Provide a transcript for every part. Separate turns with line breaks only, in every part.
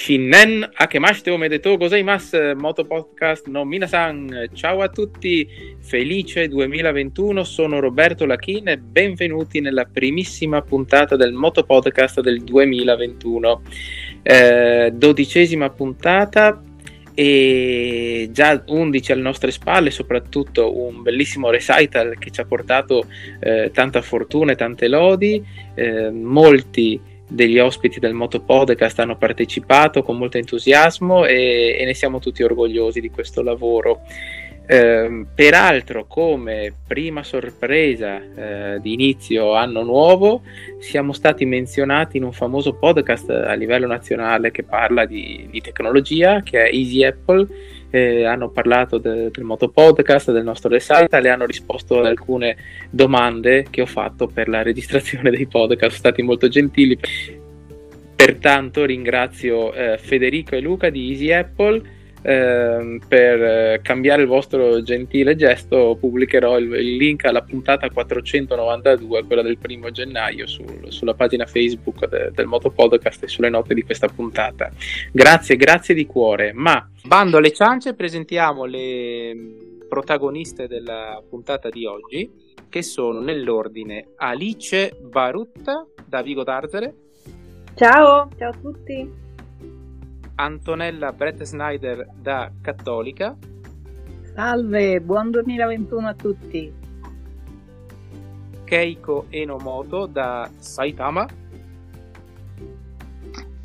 Shinnen Akemashite Omedetou Gozaimasu Moto Podcast no Minasan. Ciao a tutti, felice 2021 sono Roberto Lachin e benvenuti nella primissima puntata del Moto Podcast del 2021 eh, dodicesima puntata e già 11 alle nostre spalle, soprattutto un bellissimo recital che ci ha portato eh, tanta fortuna e tante lodi, eh, molti degli ospiti del Moto Podcast hanno partecipato con molto entusiasmo e, e ne siamo tutti orgogliosi di questo lavoro. Eh, peraltro, come prima sorpresa eh, di inizio anno nuovo, siamo stati menzionati in un famoso podcast a livello nazionale che parla di, di tecnologia, che è Easy Apple. Eh, hanno parlato de, del Moto Podcast, del nostro recital e hanno risposto ad alcune domande che ho fatto per la registrazione dei podcast, sono stati molto gentili. Pertanto ringrazio eh, Federico e Luca di Easy Apple Ehm, per eh, cambiare il vostro gentile gesto pubblicherò il, il, link alla puntata 492, quella del primo gennaio, sul, sulla pagina Facebook de, del Moto Podcast e sulle note di questa puntata. Grazie, grazie di cuore. Ma bando alle ciance, presentiamo le protagoniste della puntata di oggi, che sono nell'ordine Alice Barutta da Vigo d'Arzere.
Ciao, ciao a tutti.
Antonella Brett Snyder da Cattolica.
Salve, buon 2021 a tutti.
Keiko Enomoto da Saitama.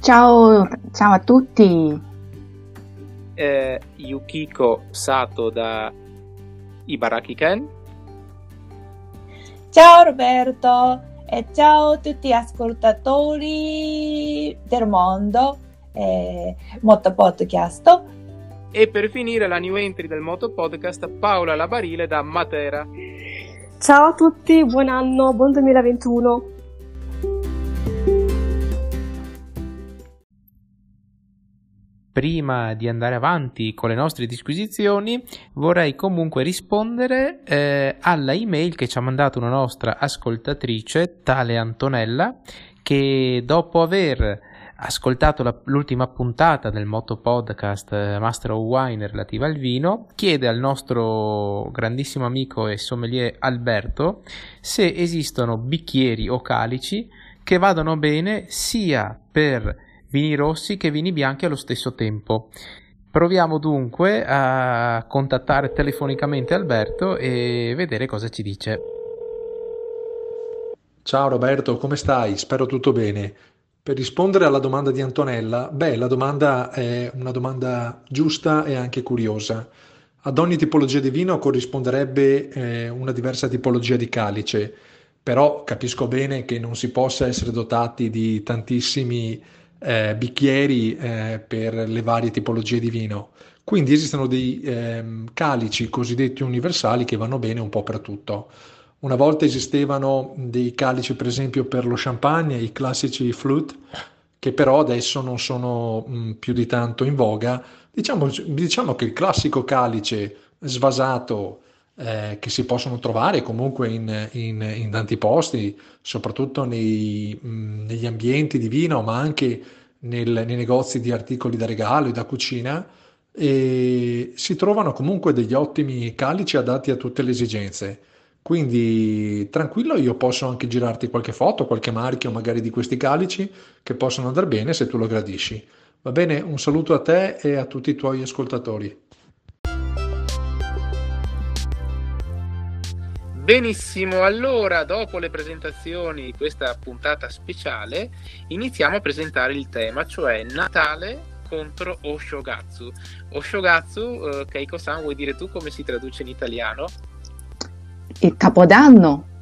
Ciao, ciao a tutti.
Eh, Yukiko Sato da Ibaraki Ken.
Ciao Roberto e ciao a tutti gli ascoltatori del mondo eh, Moto Podcast.
E per finire la new entry del Moto Podcast, Paola Labarile da Matera.
Ciao a tutti, buon anno, buon 2021.
prima di andare avanti con le nostre disquisizioni, vorrei comunque rispondere eh, alla email che ci ha mandato una nostra ascoltatrice, tale Antonella, che dopo aver ascoltato la, l'ultima puntata del Moto Podcast eh, Master of Wine relativa al vino, chiede al nostro grandissimo amico e sommelier Alberto se esistono bicchieri o calici che vadano bene sia per vini rossi che vini bianchi allo stesso tempo. Proviamo dunque a contattare telefonicamente Alberto e vedere cosa ci dice.
Ciao Roberto, come stai? Spero tutto bene. Per rispondere alla domanda di Antonella, beh, la domanda è una domanda giusta e anche curiosa. Ad ogni tipologia di vino corrisponderebbe eh, una diversa tipologia di calice, però capisco bene che non si possa essere dotati di tantissimi eh, bicchieri eh, per le varie tipologie di vino. Quindi esistono dei ehm, calici cosiddetti universali che vanno bene un po' per tutto. Una volta esistevano dei calici, per esempio, per lo champagne, i classici flute, che però adesso non sono mh, mm, più di tanto in voga. Diciamo, diciamo che il classico calice svasato eh, che si possono trovare comunque in, in, in tanti posti, soprattutto nei, mh, mm, negli ambienti di vino, ma anche nel, nei negozi di articoli da regalo e da cucina, e si trovano comunque degli ottimi calici adatti a tutte le esigenze. Quindi tranquillo, io posso anche girarti qualche foto, qualche marchio magari di questi calici che possono andare bene se tu lo gradisci. Va bene, un saluto a te e a tutti i tuoi ascoltatori.
Benissimo, allora dopo le presentazioni di questa puntata speciale iniziamo a presentare il tema, cioè Natale contro Oshogatsu. Oshogatsu, eh, Keiko-san, vuoi dire tu come si traduce in italiano?
Il capodanno.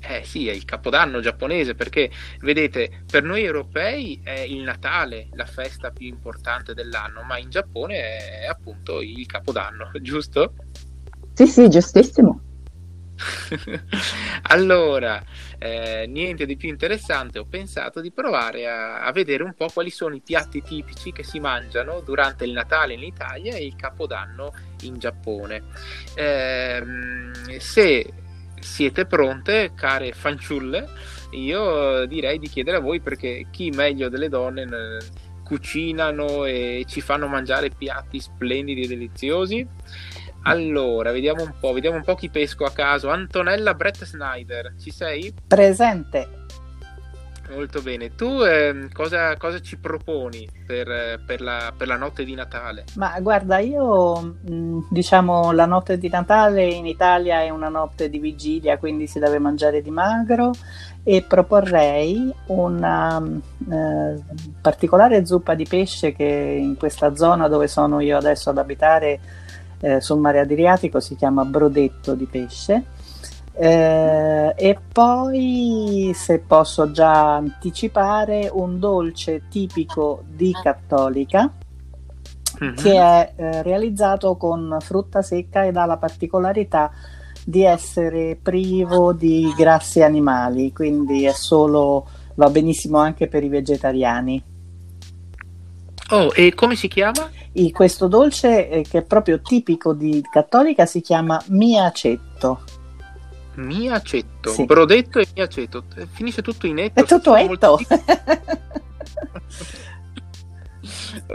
Eh sì, è il capodanno giapponese perché vedete, per noi europei è il Natale la festa più importante dell'anno, ma in Giappone è appunto il capodanno, giusto?
Sì, sì, giustissimo.
allora, eh, niente di più interessante, ho pensato di provare a, a, vedere un po' quali sono i piatti tipici che si mangiano durante il Natale in Italia e il Capodanno in Giappone. Eh, se siete pronte, care fanciulle, io direi di chiedere a voi perché chi meglio delle donne cucinano e ci fanno mangiare piatti splendidi e deliziosi. Allora, vediamo un po', vediamo un po' chi pesco a caso. Antonella Brett Snyder, ci sei?
Presente.
Molto bene. Tu eh, cosa, cosa, ci proponi per, per, la, per, la, notte di Natale?
Ma guarda, io diciamo la notte di Natale in Italia è una notte di vigilia, quindi si deve mangiare di magro e proporrei una eh, particolare zuppa di pesce che in questa zona dove sono io adesso ad abitare eh, sul mare Adriatico si chiama brodetto di pesce eh, e poi, se posso già anticipare, un dolce tipico di Cattolica mm-hmm. che è eh, realizzato con frutta secca ed ha la particolarità di essere privo di grassi animali, quindi è solo, va benissimo anche per i vegetariani.
Oh, e come si chiama?
E questo dolce eh, che è proprio tipico di Cattolica si chiama miacetto.
Miacetto, sì. brodetto e miacetto, eh, finisce tutto in etto.
È tutto etto. Molto...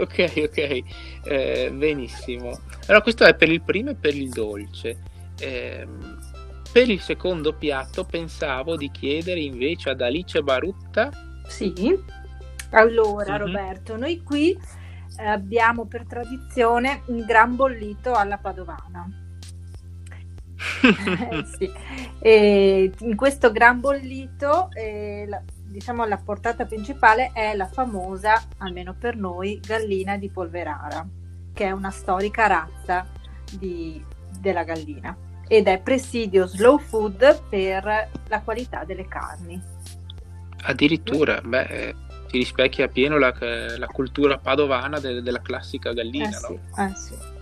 ok, ok, eh, benissimo. Allora questo è per il primo e per il dolce. Eh, per il secondo piatto pensavo di chiedere invece ad Alice Barutta.
Sì, allora mm-hmm. Roberto, noi qui eh, abbiamo per tradizione un gran bollito alla padovana sì. E in questo gran bollito, eh, la, diciamo la portata principale è la famosa, almeno per noi, gallina di Polverara, che è una storica razza di, della gallina ed è presidio slow food per la qualità delle carni.
Addirittura, beh, si rispecchia pieno la, la cultura padovana de, della classica gallina,
eh sì,
no?
Eh sì.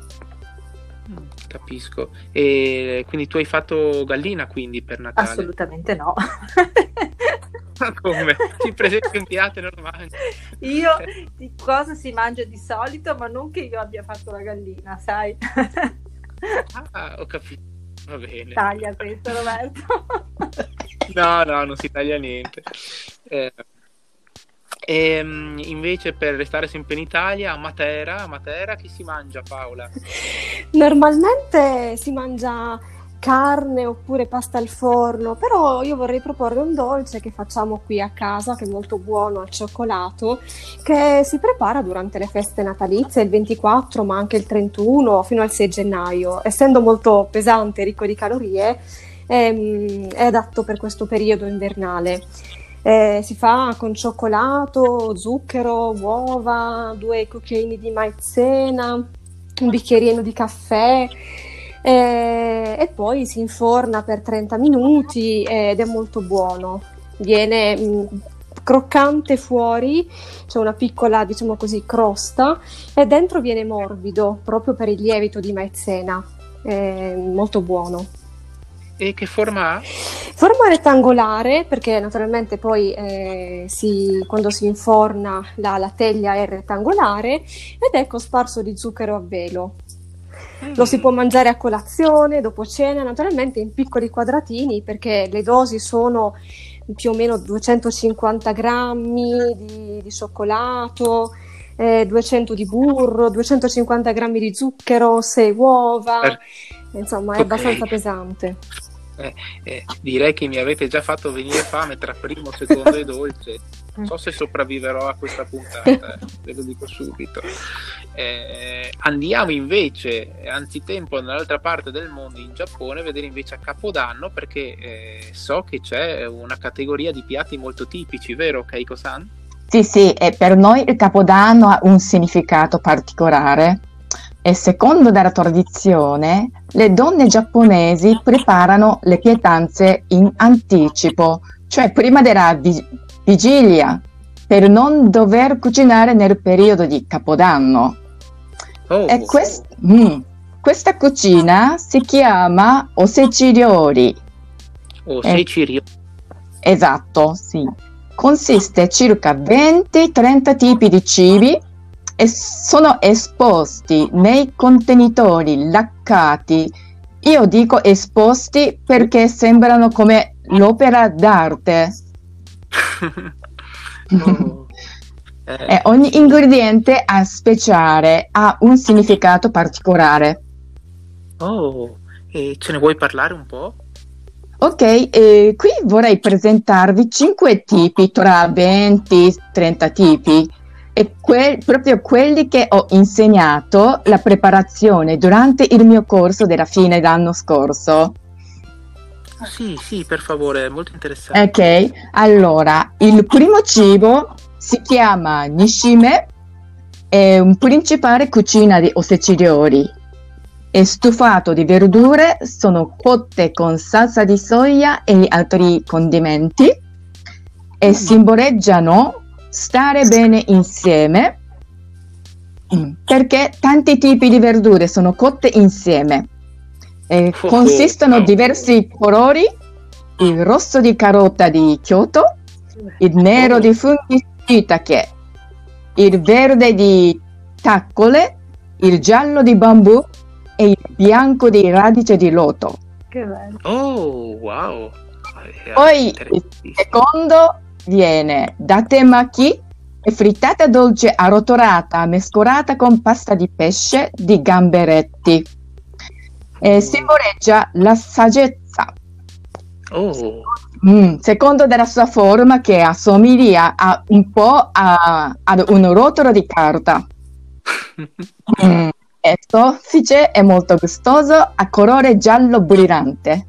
Capisco. E quindi tu hai fatto gallina quindi per Natale?
Assolutamente no.
Ma come? Ti presenti un piatto e non lo mangi?
Io di cosa si mangia di solito, ma non che io abbia fatto la gallina, sai?
ah, ho capito. Va bene.
Taglia questo, Roberto.
no, no, non si taglia niente. Eh, e ehm, invece per restare sempre in Italia, a Matera, a Matera chi si mangia Paola?
Normalmente si mangia carne oppure pasta al forno, però io vorrei proporre un dolce che facciamo qui a casa, che è molto buono al cioccolato, che si prepara durante le feste natalizie, il 24 ma anche il 31 fino al 6 gennaio. Essendo molto pesante e ricco di calorie, è, ehm, è adatto per questo periodo invernale. Eh, si fa con cioccolato, zucchero, uova, due cucchiaini di maizena, un bicchierino di caffè eh, e poi si inforna per 30 minuti ed è molto buono. Viene mh, mm, croccante fuori, c'è una piccola, diciamo così, crosta e dentro viene morbido proprio per il lievito di maizena. È molto buono.
E che forma ha?
Forma rettangolare perché naturalmente poi eh, si, quando si inforna la, la, teglia è rettangolare ed è cosparso di zucchero a velo. Mm. Lo si può mangiare a colazione, dopo cena, naturalmente in piccoli quadratini perché le dosi sono più o meno 250 grammi di, di cioccolato, eh, 200 di burro, 250 grammi di zucchero, 6 uova. Insomma, è okay. abbastanza pesante.
Eh, eh, direi che mi avete già fatto venire fame tra primo, secondo e dolce. Non so se sopravviverò a questa puntata, eh, ve lo dico subito. Eh, andiamo invece, anzitempo, nell'altra parte del mondo, in Giappone, a vedere invece a Capodanno, perché eh, so che c'è una categoria di piatti molto tipici, vero Keiko-san?
Sì, sì, e per noi il Capodanno ha un significato particolare e secondo la tradizione le donne giapponesi preparano le pietanze in anticipo, cioè prima della vi- vigilia, per non dover cucinare nel periodo di Capodanno. Oh. E quest- mm, questa cucina si chiama osechiriori.
Osechiriori.
Eh, esatto, sì. Consiste circa 20-30 tipi di cibi e sono esposti nei contenitori laccati. Io dico esposti perché sembrano come l'opera d'arte.
oh. Eh,
E ogni ingrediente a speciale ha un significato particolare.
Oh, e ce ne vuoi parlare un po'?
Ok, eh, qui vorrei presentarvi 5 tipi tra 20-30 tipi e que- proprio quelli che ho insegnato la preparazione durante il mio corso della fine d'anno scorso.
Sì, sì, per favore, molto interessante.
Ok, allora il primo cibo si chiama nishime, è un principale cucina di ossecigliori. È stufato di verdure, sono cotte con salsa di soia e gli altri condimenti e simboleggiano stare bene insieme mm, perché tanti tipi di verdure sono cotte insieme. E
Oh,
consistono
wow.
diversi colori, il rosso di carota di Kyoto, il nero
Oh.
di funghi shiitake, il verde di taccole, il giallo di bambù e il bianco di radice di loto.
Che bello.
Oh, wow.
Poi il secondo viene datemaki, è frittata dolce arrotolata mescolata con pasta di pesce di gamberetti. E simboleggia la saggezza.
Oh,
Mm, secondo della sua forma che assomiglia a un po' a- ad un rotolo di carta. Mm, è soffice e molto gustoso, a colore giallo brillante.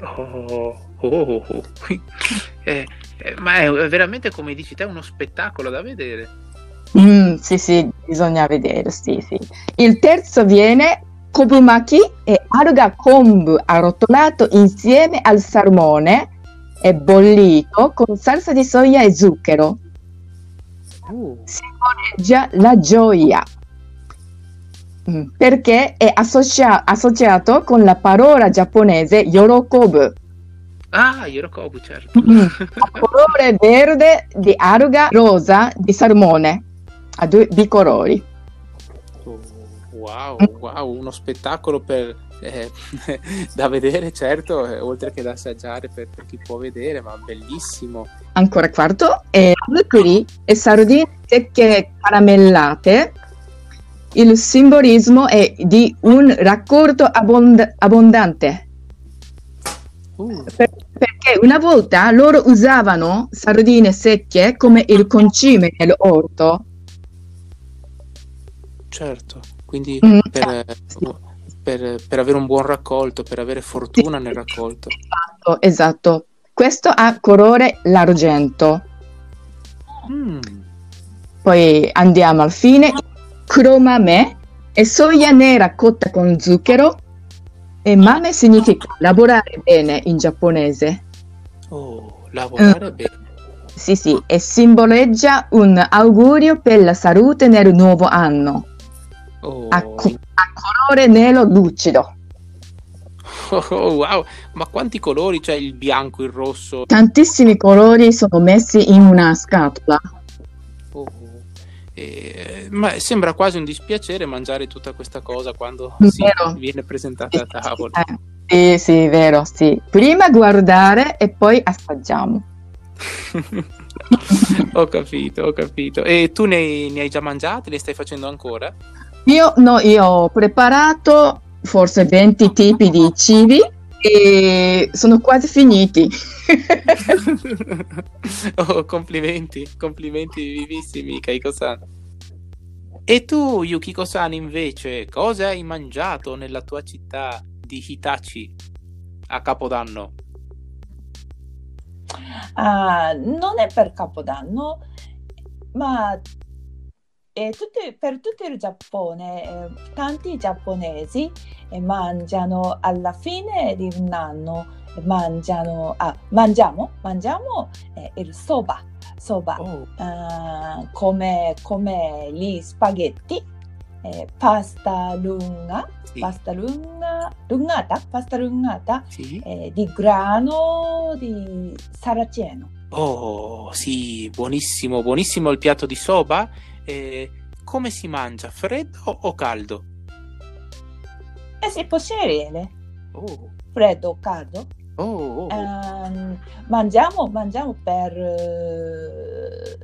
oh, oh. Eh, eh, ma è veramente, come dici te, uno spettacolo da vedere.
Mm, sì, sì, bisogna vedere, sì, sì. Il terzo viene kobumaki e alga kombu arrotolato insieme al salmone e bollito con salsa di soia e zucchero.
Uh,
simboleggia la gioia Mm, perché è associa- associato con la parola giapponese yorokobu,
Ah, Yorokobu, certo.
Mm, a colore verde di alga, rosa di salmone, a due bicolori.
Oh, wow, wow, uno spettacolo per, eh, da vedere, certo, eh, oltre che da assaggiare per, per chi può vedere, ma bellissimo.
Ancora quarto, e qui e sardine secche caramellate. Il simbolismo è di un raccolto abbond- abbondante.
Uh,
Per- perché una volta loro usavano sardine secche come il concime nell'orto.
certo, quindi
Mm.
per, per- per avere un buon raccolto, per avere fortuna nel raccolto.
Esatto, esatto. Questo ha colore l'argento.
Mm,
Poi andiamo al fine. Kuromame è soia nera cotta con zucchero. E mame significa lavorare bene in giapponese.
Oh, lavorare
Mm.
bene.
Sì, sì, e simboleggia un augurio per la salute nel nuovo anno.
Oh,
A, co- a colore nero lucido.
oh, oh, wow, ma quanti colori c'è il bianco, il rosso?
Tantissimi colori sono messi in una scatola.
Eh, ma sembra quasi un dispiacere mangiare tutta questa cosa quando si viene presentata a tavola.
Eh, sì, sì, vero, sì. Prima guardare e poi assaggiamo.
ho capito, ho capito. E tu ne, ne hai già mangiati? Ne stai facendo ancora?
Io, no, io ho preparato forse 20 tipi di cibi e sono quasi finiti.
oh, complimenti, complimenti vivissimi, Keiko-san. E tu, Yukiko-san, invece, cosa hai mangiato nella tua città di Hitachi a Capodanno?
Ah, non è per Capodanno, ma eh, tutti- per tutto il Giappone, eh, tanti giapponesi eh, mangiano alla fine di un anno, eh, mangiano, ah, mangiamo, mangiamo eh, il soba, soba
Oh,
ah, come, come gli spaghetti, eh, pasta lunga,
sì,
pasta lunga, lungata, pasta lungata
sì.
eh, di grano di saraceno.
Oh, sì, buonissimo, buonissimo il piatto di soba eh, come si mangia, freddo o caldo?
Eh, si può scegliere.
Oh.
Freddo o caldo?
Oh, oh,
um, mangiamo, mangiamo per uh,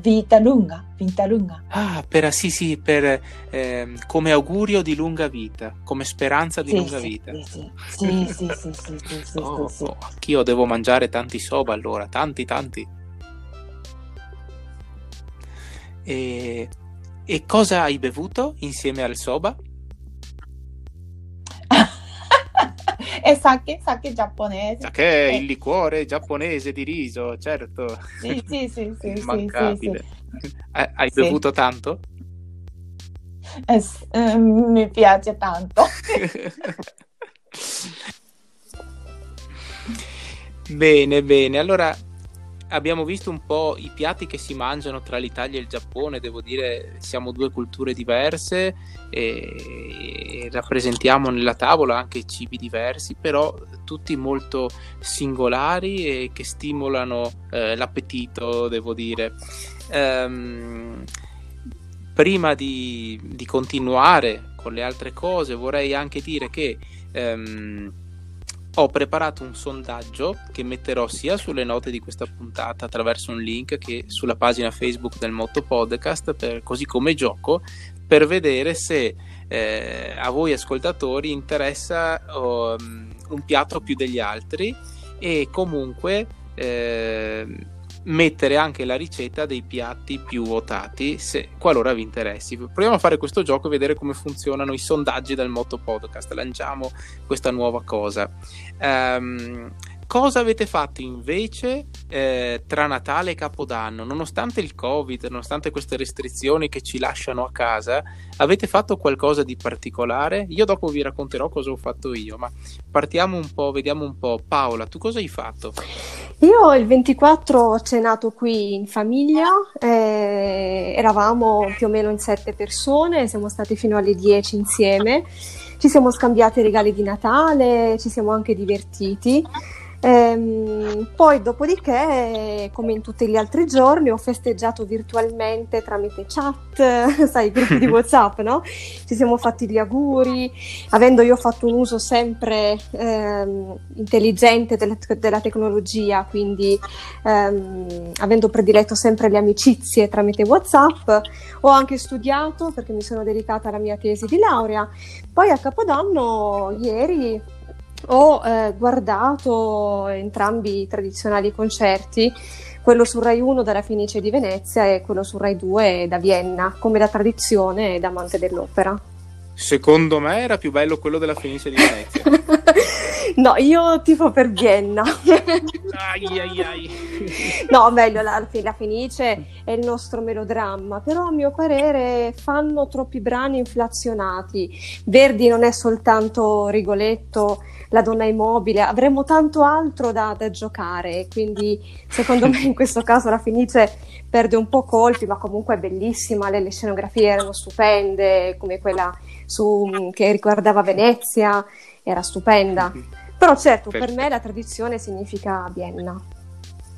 vita lunga, vita lunga.
Ah, per, ah, sì, sì, per, eh, come augurio di lunga vita, come speranza di
sì,
lunga
sì,
vita.
Sì, sì, sì, sì, sì, sì, sì,
oh,
sì, sì.
Oh, oh, anch'io devo mangiare tanti soba allora, tanti, tanti. E, e cosa hai bevuto insieme al soba?
E sake, sake giapponese.
Sa che è il liquore giapponese di riso, certo,
Sì, sì, sì, sì, sì, sì,
immancabile.
sì.
Eh, Hai
Sì.
bevuto tanto?
Eh, s- eh, mi piace tanto.
Bene, bene. Allora abbiamo visto un po' i piatti che si mangiano tra l'Italia e il Giappone. Devo dire, siamo due culture diverse e rappresentiamo nella tavola anche cibi diversi, però tutti molto singolari e che stimolano eh, l'appetito, devo dire. Ehm, prima di, di continuare con le altre cose, vorrei anche dire che ehm, ho preparato un sondaggio che metterò sia sulle note di questa puntata attraverso un link che sulla pagina Facebook del Motto Podcast, per- così come gioco, per vedere se eh, a voi ascoltatori interessa um, un piatto più degli altri e comunque eh, mettere anche la ricetta dei piatti più votati se, qualora vi interessi. Proviamo a fare questo gioco e vedere come funzionano i sondaggi del Motto Podcast. Lanciamo questa nuova cosa. Ehm, cosa avete fatto invece eh, tra Natale e Capodanno? Nonostante il Covid, nonostante queste restrizioni che ci lasciano a casa, avete fatto qualcosa di particolare? Io dopo vi racconterò cosa ho fatto io, ma partiamo un po', vediamo un po'. Paola, tu cosa hai fatto?
Io il 24 ho cenato qui in famiglia, eh, eravamo più o meno in sette persone, siamo stati fino alle 10 insieme, ci siamo scambiati regali di Natale, ci siamo anche divertiti. Ehm, poi dopodiché, come in tutti gli altri giorni, ho festeggiato virtualmente tramite chat, sai, i gruppi di WhatsApp, no? Ci siamo fatti gli auguri, avendo io fatto un uso sempre ehm, intelligente della, della tecnologia, quindi ehm, avendo prediletto sempre le amicizie tramite WhatsApp, ho anche studiato perché mi sono dedicata alla mia tesi di laurea. Poi a Capodanno, ieri, ho eh, guardato entrambi i tradizionali concerti, quello su Rai 1 della Fenice di Venezia e quello su Rai 2 da Vienna, come da tradizione ed amante dell'opera.
Secondo me era più bello quello della Fenice di Venezia.
no, io tifo per Vienna.
ai, ai, ai.
No, meglio, la, la Fenice è il nostro melodramma, però a mio parere fanno troppi brani inflazionati. Verdi non è soltanto Rigoletto, La donna immobile, avremmo tanto altro da, da giocare, quindi secondo me in questo caso la Fenice perde un po' colpi, ma comunque è bellissima, le, le scenografie erano stupende, come quella su, che riguardava Venezia, era stupenda. Però certo, per me la tradizione significa Vienna.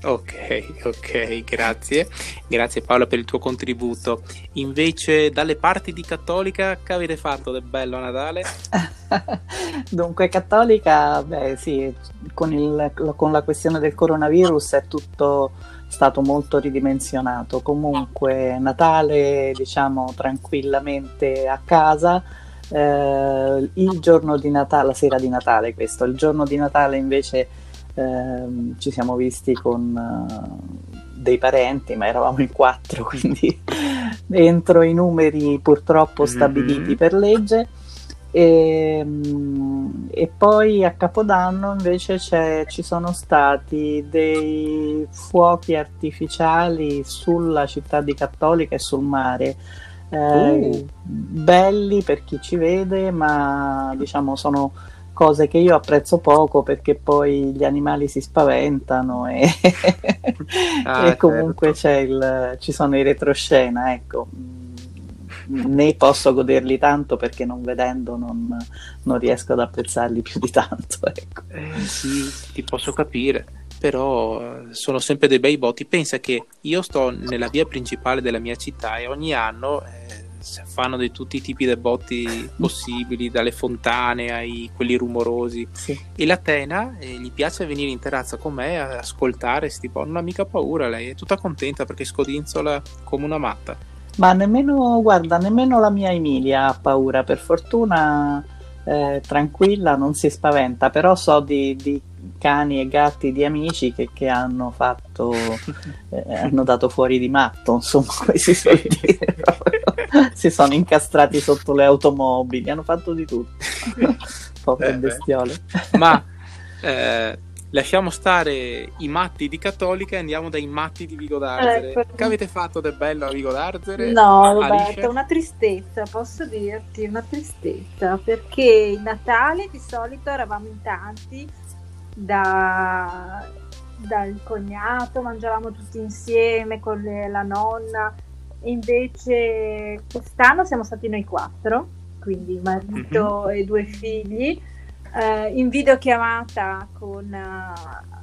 Ok, ok, grazie. Grazie Paola per il tuo contributo. Invece dalle parti di Cattolica che avete fatto del bello a Natale?
Dunque, cattolica, beh sì, con, il, con la questione del coronavirus è tutto stato molto ridimensionato. Comunque, Natale, diciamo, tranquillamente a casa. Eh, il giorno di Natale, la sera di Natale, questo, il giorno di Natale invece eh, ci siamo visti con uh, dei parenti, ma eravamo in quattro, quindi entro i numeri purtroppo stabiliti mm-hmm. per legge. E, e, poi a Capodanno invece ci sono stati dei fuochi artificiali sulla città di Cattolica e sul mare. Eh, uh. belli per chi ci vede, ma diciamo sono cose che io apprezzo poco perché poi gli animali si spaventano e, ah, e comunque certo. il, ci sono i retroscena, ecco né posso goderli tanto perché non vedendo non, non riesco ad apprezzarli più di tanto. Ecco.
Eh, sì, ti posso capire, però sono sempre dei bei botti. Pensa che io sto nella via principale della mia città e ogni anno eh, fanno di tutti i tipi di botti possibili, dalle fontane ai quelli rumorosi.
Sì.
E la Tena eh, gli piace venire in terrazza con me a ascoltare, tipo, non ha mica paura, lei è tutta contenta perché scodinzola come una matta.
Ma nemmeno, guarda, nemmeno la mia Emilia ha paura, per fortuna eh, tranquilla, non si spaventa, però so di, di cani e gatti di amici che, che hanno fatto, eh, hanno dato fuori di matto, insomma, come si si sono incastrati sotto le automobili, hanno fatto di tutto, povere
Eh,
bestiole.
Ma eh, lasciamo stare i matti di Cattolica e andiamo dai matti di Vigo d'Arzere.
Ecco.
Che avete fatto del bello a Vigo d'Arzere?
No,
Alice?
Roberta, una tristezza, posso dirti, una tristezza, perché il Natale di solito eravamo in tanti, da- dal cognato, mangiavamo tutti insieme con le- la nonna, e invece quest'anno siamo stati noi quattro, quindi marito e due figli, eh, in videochiamata con eh,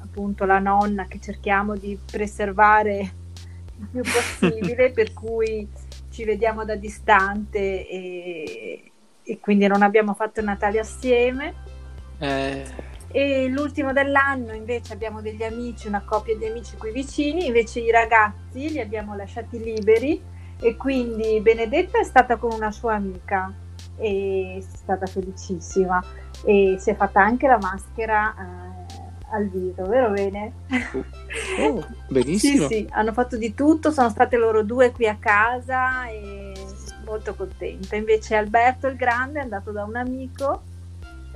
appunto la nonna che cerchiamo di preservare il più possibile, per cui ci vediamo da distante e, e quindi non abbiamo fatto Natale assieme.
Eh,
E l'ultimo dell'anno invece abbiamo degli amici, una coppia di amici qui vicini, invece i ragazzi li abbiamo lasciati liberi e quindi Benedetta è stata con una sua amica e è stata felicissima e si è fatta anche la maschera eh, al viso, vero bene?
oh, benissimo.
Sì, sì, hanno fatto di tutto, sono state loro due qui a casa e molto contenta. Invece Alberto il Grande è andato da un amico,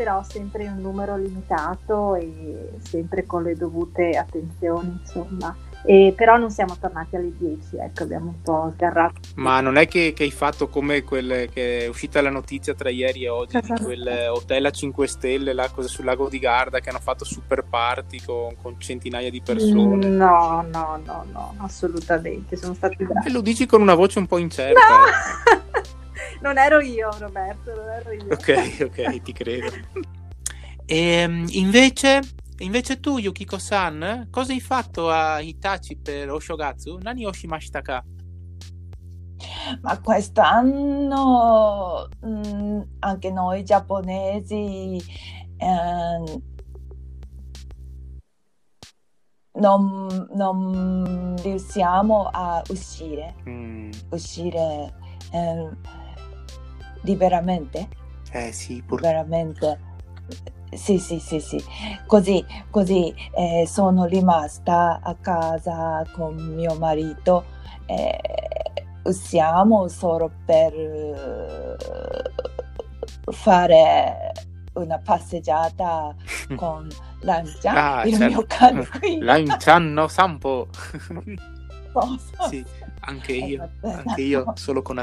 però sempre in un numero limitato e sempre con le dovute attenzioni, insomma. E però non siamo tornati alle 10, ecco, abbiamo un po' sgarrato.
Ma non è che, che hai fatto come quel che è uscita la notizia tra ieri e oggi di quel hotel a 5 stelle là, cosa, sul lago di Garda che hanno fatto super party con, con centinaia di persone.
No, no, no, no, assolutamente, sono stati bravi.
E lo dici con una voce un po' incerta. eh.
No! non ero io, Roberto, non ero io.
Ok, ok, ti credo. E invece, invece tu, Yukiko-san, cosa hai fatto a Hitachi per Oshogatsu? Nani oshimashita ka?
Ma quest'anno mm, anche noi giapponesi ehm, non, non riusciamo a uscire,
Mm,
uscire ehm, liberamente,
eh sì, pur...
veramente. Sì, sì, sì, sì. Così, così eh, sono rimasta a casa con mio marito. eh, usiamo solo per eh, fare una passeggiata con Lancia,
Ah,
il
certo.
mio cane qui.
Lanchan no Sampo. Sì, anche
Eh,
io, anche io, solo con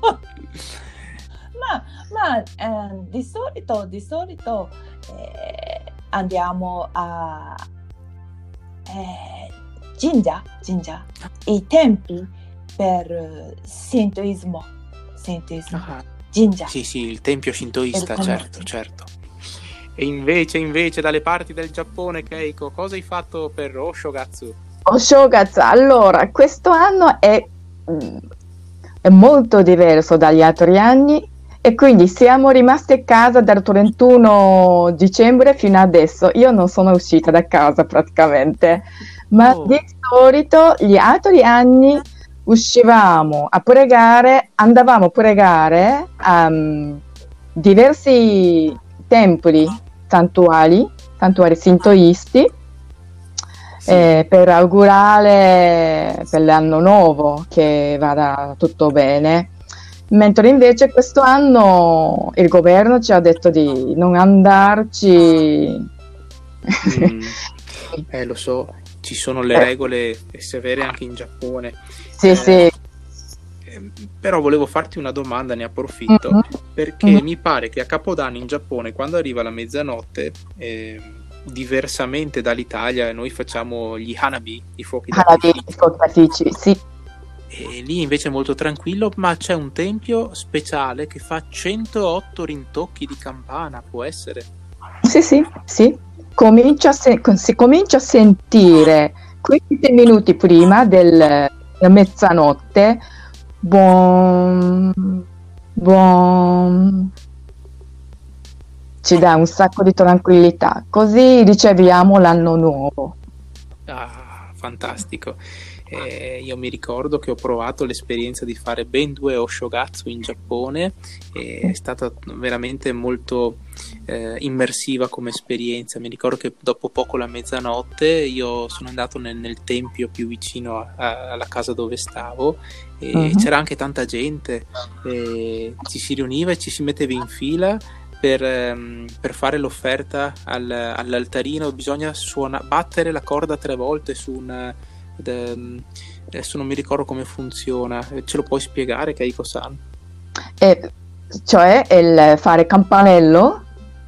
Ma ma eh, di solito, di solito eh, andiamo a eh, Jinja, Jinja, i templi per eh, Sintoismo, Sintoismo,
Ah,
Jinja.
Sì, sì, il tempio shintoista,
Per
certo, certo. E invece, invece, dalle parti del Giappone, Keiko, cosa hai fatto per Oshogatsu?
Oshogatsu, allora, questo anno è, mm, è molto diverso dagli altri anni e quindi siamo rimasti a casa dal 31 dicembre fino adesso. Io non sono uscita da casa praticamente, ma
Oh.
di solito gli altri anni uscivamo a pregare, andavamo a pregare a mm, diversi templi santuari, santuari sintoisti
Sì.
eh, per augurare per l'anno nuovo che vada tutto bene. Mentre invece questo anno il governo ci ha detto di non andarci.
Mm, eh, lo so, ci sono le regole severe anche in Giappone.
sì,
Eh,
sì.
eh, Però volevo farti una domanda, ne approfitto,
Mhm.
perché
Mhm.
mi pare che a Capodanno in Giappone, quando arriva la mezzanotte, eh, diversamente dall'Italia, noi facciamo gli hanabi, i fuochi d'artificio.
sì.
E lì invece è molto tranquillo, ma c'è un tempio speciale che fa 108 rintocchi di campana, può essere?
Sì, sì, sì. Comincia se- si comincia a sentire 15 minuti prima del- della mezzanotte Buon, buon. Ci dà un sacco di tranquillità, così riceviamo l'anno nuovo.
Ah, fantastico. Eh, io mi ricordo che ho provato l'esperienza di fare ben due Oshogatsu in Giappone è stata veramente molto eh, immersiva come esperienza. Mi ricordo che dopo poco la mezzanotte io sono andato nel, nel tempio più vicino a, a, alla casa dove stavo e uh-huh. c'era anche tanta gente, ci si riuniva e ci si metteva in fila per, ehm, per, fare l'offerta al, all'altarino bisogna suona, battere la corda tre volte su un Ehm, adesso non mi ricordo come funziona, ce lo puoi spiegare Keiko-san?
Eh, cioè il fare campanello?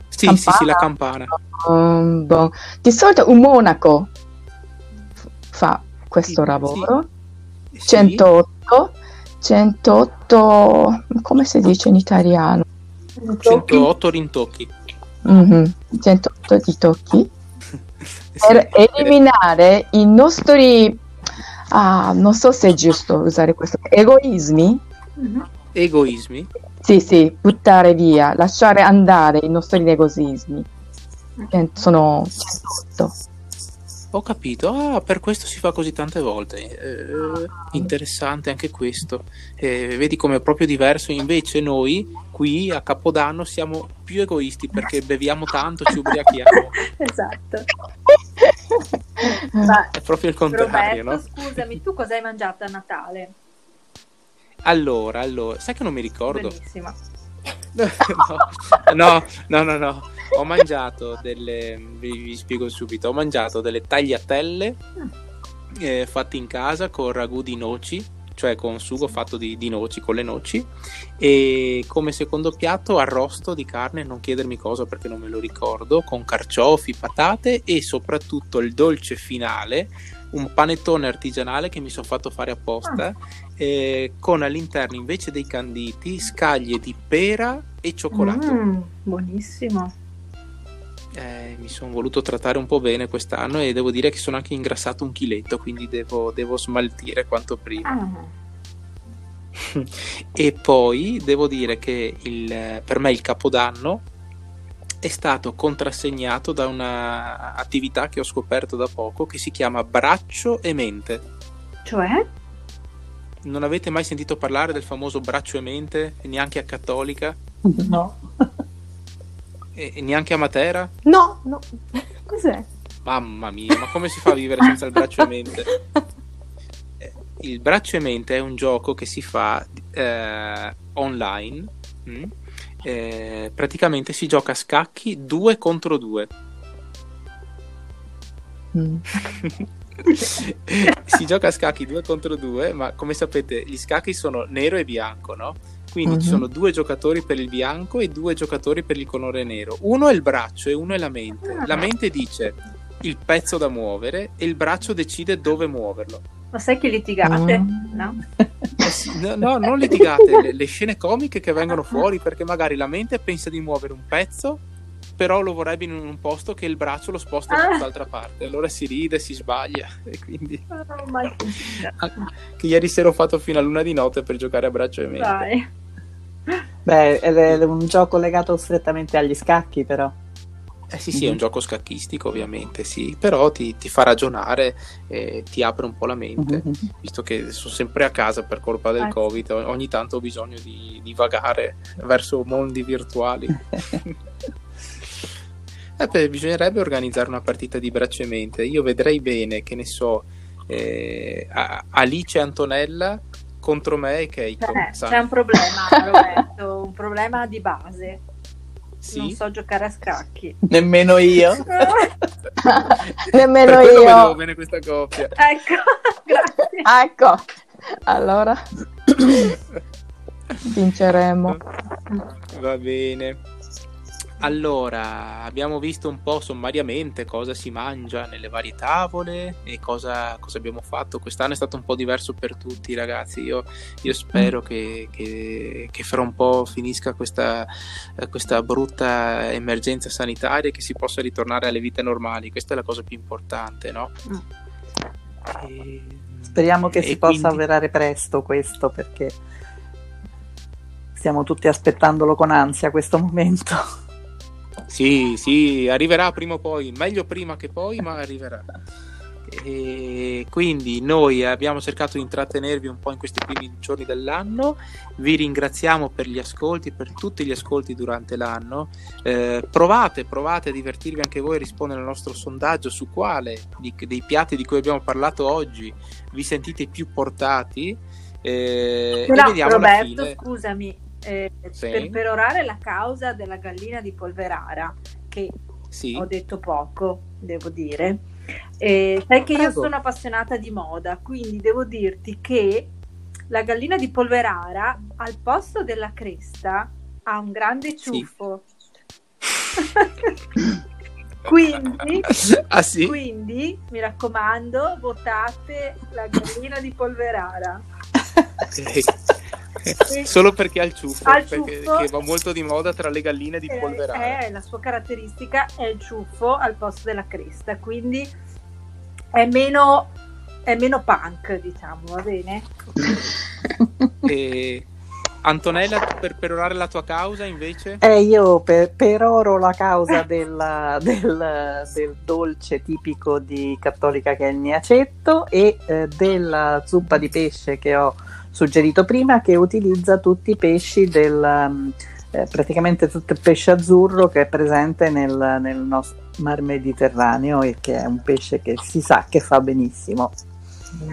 Sì, campana? sì, sì, la campana.
Um, bon. Di solito un monaco fa questo sì, lavoro. Sì. 108, 108, come si dice in italiano?
108 rintocchi.
Mm-hmm. 108 di tocchi per eliminare i nostri ah, non so se è giusto usare questo egoismi
mm-hmm. egoismi
sì sì buttare via lasciare andare i nostri egoismi sono 108
ho capito, ah, per questo si fa così tante volte. Eh, interessante anche questo. Eh, vedi come è proprio diverso. Invece noi qui a Capodanno siamo più egoisti perché beviamo tanto, ci ubriachiamo.
esatto.
Ma, è proprio il contrario,
Roberto, no? Scusami, tu cosa hai mangiato a Natale?
Allora, allora, sai che non mi ricordo.
Benissimo.
no, no, no, no, Ho mangiato delle. Vi, vi, spiego subito. Ho mangiato delle tagliatelle eh, fatte in casa con ragù di noci, cioè con sugo fatto di, di, noci, con le noci. E come secondo piatto, arrosto di carne. Non chiedermi cosa perché non me lo ricordo. Con carciofi, patate e soprattutto il dolce finale un panettone artigianale che mi sono fatto fare apposta ah. eh, con all'interno invece dei canditi scaglie di pera e cioccolato.
Mm, buonissimo.
Eh, mi sono voluto trattare un po' bene quest'anno e devo dire che sono anche ingrassato un chiletto, quindi devo, devo smaltire quanto prima. Ah. e poi devo dire che il, per me il capodanno è stato contrassegnato da un'attività che ho scoperto da poco che si chiama braccio e mente.
Cioè?
Non avete mai sentito parlare del famoso braccio e mente, neanche a Cattolica?
No.
E, e neanche a Matera?
No, no. Cos'è?
Mamma mia, ma come si fa a vivere senza il braccio e mente? Eh, il braccio e mente è un gioco che si fa eh, online. Mm? eh, praticamente si gioca a scacchi due contro due. Mm. si gioca a scacchi due contro due, ma come sapete gli scacchi sono nero e bianco, no? Quindi uh-huh. ci mhm. sono due giocatori per il bianco e due giocatori per il colore nero. Uno è il braccio e uno è la mente. La mente dice il pezzo da muovere e il braccio decide dove muoverlo.
Ma sai che litigate? Mm. No?
no? no? non litigate, le, le, scene comiche che vengono fuori perché magari la mente pensa di muovere un pezzo, però lo vorrebbe in un posto che il braccio lo sposta ah. dall'altra parte. Allora si ride, si sbaglia e quindi... Oh, che ieri sera ho fatto fino a luna di notte per giocare a braccio e mente. Dai.
Beh, è un gioco legato strettamente agli scacchi però.
Eh sì, sì, è un mhm. gioco scacchistico ovviamente, sì, però ti, ti fa ragionare e ti apre un po' la mente, mhm. visto che sono sempre a casa per colpa del ah, Covid, ogni tanto ho bisogno di, di vagare verso mondi virtuali. eh, beh, bisognerebbe organizzare una partita di braccio e mente, io vedrei bene, che ne so, eh, Alice e Antonella contro me e Keiko.
Eh, c'è un problema, Roberto, un problema di base sì? Non so giocare a scacchi.
Nemmeno io.
Nemmeno per io.
vedevo bene questa coppia.
Ecco, grazie.
Ecco, allora vinceremo.
Va bene. Allora, abbiamo visto un po' sommariamente cosa si mangia nelle varie tavole e cosa, cosa abbiamo fatto. Quest'anno è stato un po' diverso per tutti, ragazzi. Io, io spero mm. che, che, che, fra un po' finisca questa, questa, brutta emergenza sanitaria e che si possa ritornare alle vite normali. Questa è la cosa più importante, no? Mm. E
Speriamo che si possa
quindi-
avverare presto questo perché stiamo tutti aspettandolo con ansia questo momento.
Sì, sì, arriverà prima o poi, meglio prima che poi, ma arriverà. E quindi noi abbiamo cercato di intrattenervi un po' in questi primi giorni dell'anno, vi ringraziamo per gli ascolti, per tutti gli ascolti durante l'anno. Eh, provate, provate a divertirvi anche voi a rispondere al nostro sondaggio su quale dei piatti di cui abbiamo parlato oggi vi sentite più portati. eh, e
Però
vediamo alla
Roberto, scusami, eh,
Sì.
per perorare la causa della gallina di Polverara, che
Sì.
ho detto poco, devo dire. Eh, sai che io
Prego.
sono appassionata di moda, quindi devo dirti che la gallina di Polverara al posto della cresta ha un grande ciuffo. quindi,
ah sì?
quindi, mi raccomando, votate la gallina di Polverara.
Solo perché ha il ciuffo,
Ha il
perché-
ciuffo.
che va molto di moda tra le galline di
Eh,
polverare.
eh, la sua caratteristica è il ciuffo al posto della cresta, quindi è meno, è meno punk, diciamo, va bene?
E Antonella, per perorare la tua causa invece?
E io per, peroro la causa della- del, del dolce tipico di Cattolica che è il niacetto e eh, della zuppa di pesce che ho suggerito prima che utilizza tutti i pesci del um, eh, praticamente tutto il pesce azzurro che è presente nel, nel nostro mar Mediterraneo e che è un pesce che si sa che fa benissimo.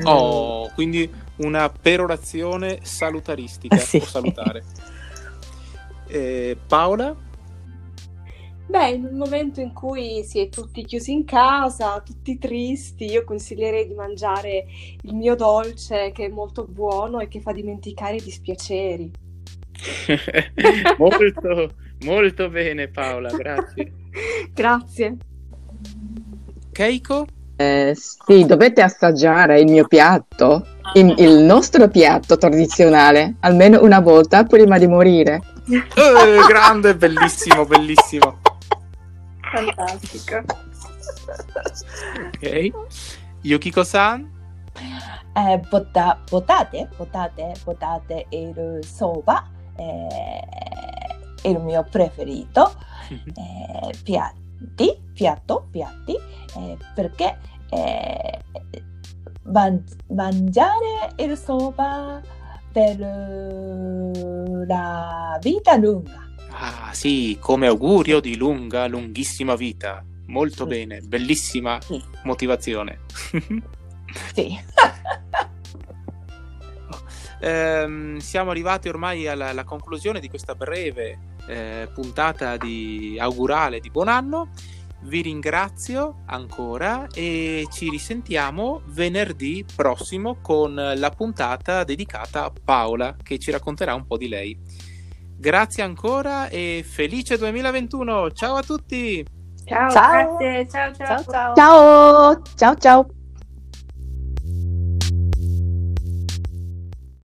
Oh, quindi una perorazione salutaristica
Sì.
salutare. Eh, Paola?
Beh, in un momento in cui si è tutti chiusi in casa, tutti tristi, io consiglierei di mangiare il mio dolce che è molto buono e che fa dimenticare i dispiaceri.
molto, molto bene Paola, grazie.
Grazie.
Keiko?
Eh, sì, dovete assaggiare il mio piatto, il, il nostro piatto tradizionale, almeno una volta prima di morire.
Eh, grande, bellissimo, bellissimo.
Fantastica.
Ok. Yukiko-san?
Eh, vota- votate, votate, votate il soba, eh, il mio preferito, eh, piatti, piatto, piatti, eh, perché eh, man- mangiare il soba per eh, la vita lunga.
Ah, sì, come augurio di lunga, lunghissima vita. Molto bene, bellissima
Sì.
motivazione.
Sì.
Ehm, siamo arrivati ormai alla, alla conclusione di questa breve eh, puntata di augurale di buon anno. Vi ringrazio ancora e ci risentiamo venerdì prossimo con la puntata dedicata a Paola che ci racconterà un po' di lei. Grazie ancora e felice 2021! Ciao a tutti!
Ciao,
Ciao.
grazie, ciao, ciao.
Ciao ciao.
Ciao, ciao, ciao.